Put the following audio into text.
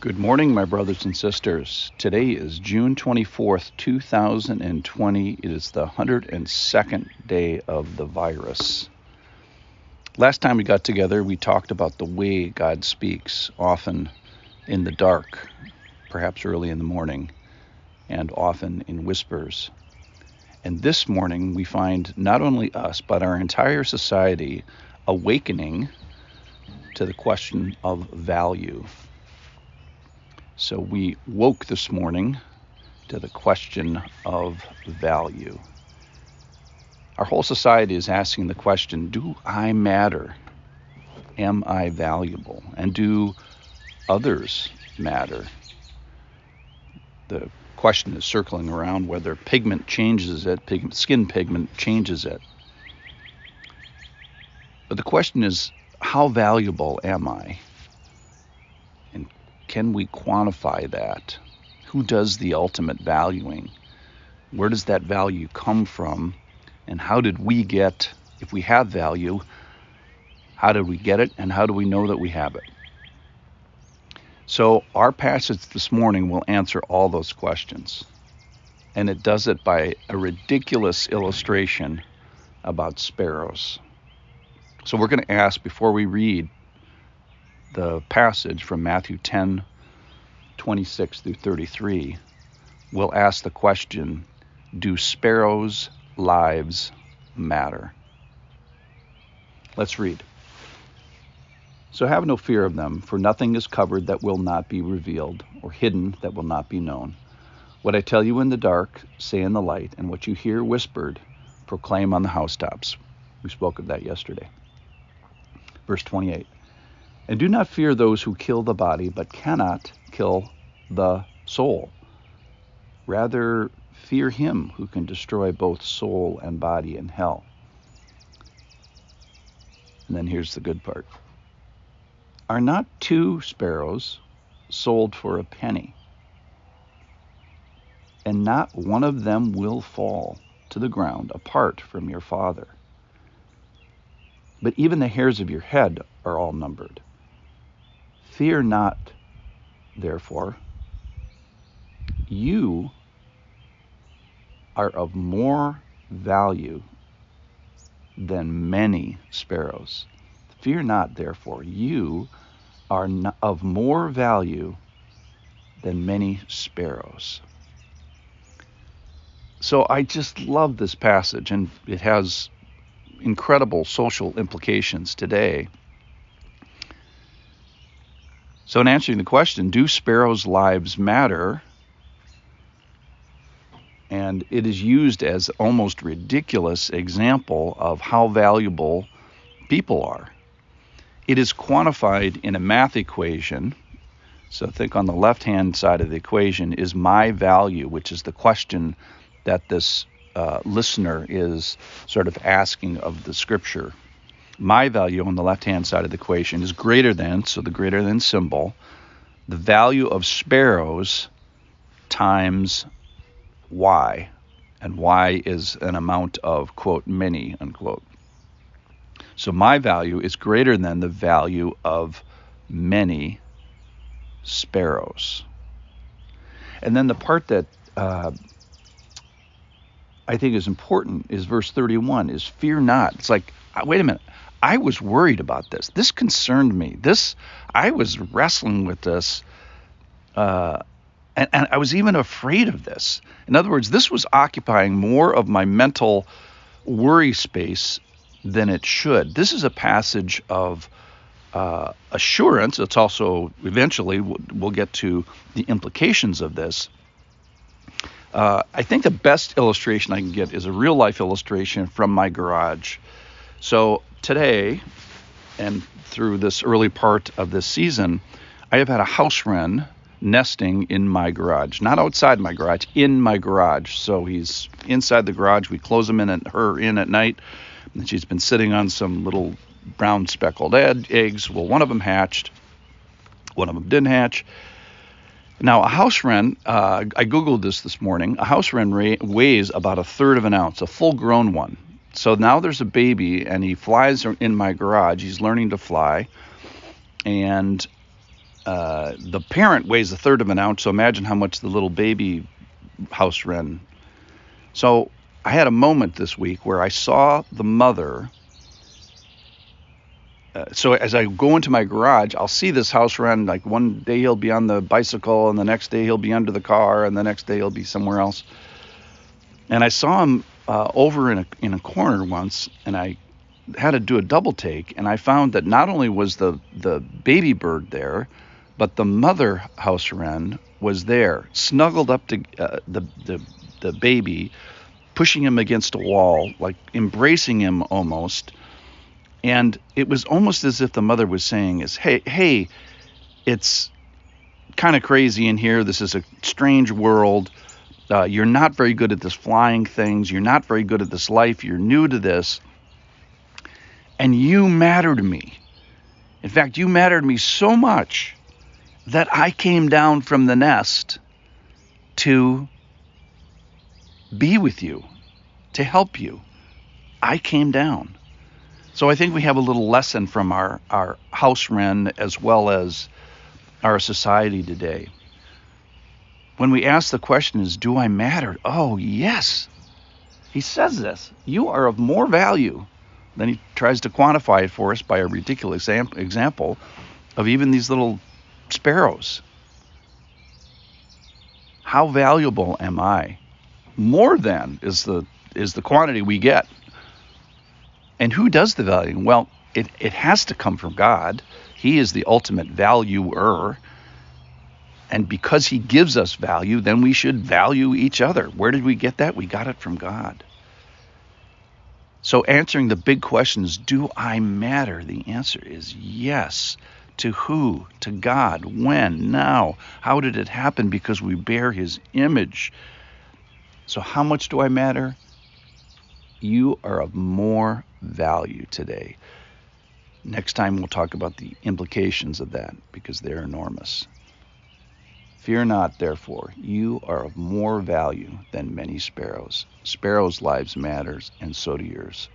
Good morning, my brothers and sisters. Today is June 24th, 2020. It is the 102nd day of the virus. Last time we got together, we talked about the way God speaks, often in the dark, perhaps early in the morning, and often in whispers. And this morning, we find not only us, but our entire society awakening to the question of value so we woke this morning to the question of value. Our whole society is asking the question Do I matter? Am I valuable? And do others matter? The question is circling around whether pigment changes it, pigment, skin pigment changes it. But the question is how valuable am I? Can we quantify that? Who does the ultimate valuing? Where does that value come from? And how did we get, if we have value, how did we get it? And how do we know that we have it? So, our passage this morning will answer all those questions. And it does it by a ridiculous illustration about sparrows. So, we're going to ask before we read the passage from Matthew 10 26 through 33 will ask the question Do sparrows' lives matter? Let's read. So have no fear of them, for nothing is covered that will not be revealed, or hidden that will not be known. What I tell you in the dark, say in the light, and what you hear whispered, proclaim on the housetops. We spoke of that yesterday. Verse 28. And do not fear those who kill the body, but cannot kill the soul. Rather, fear him who can destroy both soul and body in hell. And then here's the good part Are not two sparrows sold for a penny? And not one of them will fall to the ground apart from your Father. But even the hairs of your head are all numbered. Fear not, therefore, you are of more value than many sparrows. Fear not, therefore, you are of more value than many sparrows. So I just love this passage, and it has incredible social implications today. So, in answering the question, do sparrows' lives matter? And it is used as almost ridiculous example of how valuable people are. It is quantified in a math equation. So think on the left hand side of the equation is my value, which is the question that this uh, listener is sort of asking of the scripture my value on the left hand side of the equation is greater than, so the greater than symbol, the value of sparrows times y. And y is an amount of, quote, many, unquote. So my value is greater than the value of many sparrows. And then the part that uh, I think is important is verse 31 is fear not. It's like, wait a minute. I was worried about this. This concerned me. This I was wrestling with this, uh, and, and I was even afraid of this. In other words, this was occupying more of my mental worry space than it should. This is a passage of uh, assurance. It's also eventually we'll, we'll, get to the implications of this. Uh, I think the best illustration I can get is a real life illustration from my garage. So today and through this early part of this season, I have had a house wren nesting in my garage, not outside my garage, in my garage. So he's inside the garage. We close him in at her in at night, and she's been sitting on some little brown speckled eggs. Well, one of them hatched, one of them didn't hatch. Now, a house wren, uh, I googled this this morning. A house wren weighs about a third of an ounce, a full grown one. So now there's a baby, and he flies in my garage. He's learning to fly, and uh, the parent weighs a third of an ounce, so imagine how much the little baby house wren. So I had a moment this week where I saw the mother. Uh, so as I go into my garage, I'll see this house wren. Like one day he'll be on the bicycle, and the next day he'll be under the car, and the next day he'll be somewhere else. And I saw him uh, over in a in a corner once, and I had to do a double take, and I found that not only was the the baby bird there, but the mother house wren was there, snuggled up to uh, the the the baby, pushing him against a wall, like embracing him almost. And it was almost as if the mother was saying, "Is hey hey, it's kind of crazy in here. This is a strange world." Uh, you're not very good at this flying things. You're not very good at this life. You're new to this. And you matter to me. In fact, you matter to me so much that I came down from the nest to be with you, to help you. I came down. So I think we have a little lesson from our, our house wren as well as our society today. When we ask the question is, do I matter? Oh, yes. He says this. You are of more value. Then he tries to quantify it for us by a ridiculous example of even these little sparrows. How valuable am I? More than is the is the quantity we get. And who does the valuing? Well, it, it has to come from God. He is the ultimate valuer. And because he gives us value, then we should value each other. Where did we get that? We got it from God. So, answering the big questions do I matter? The answer is yes. To who? To God. When? Now? How did it happen? Because we bear his image. So, how much do I matter? You are of more value today. Next time, we'll talk about the implications of that because they're enormous. Fear not, therefore, you are of more value than many sparrows. Sparrows' lives matters, and so do yours.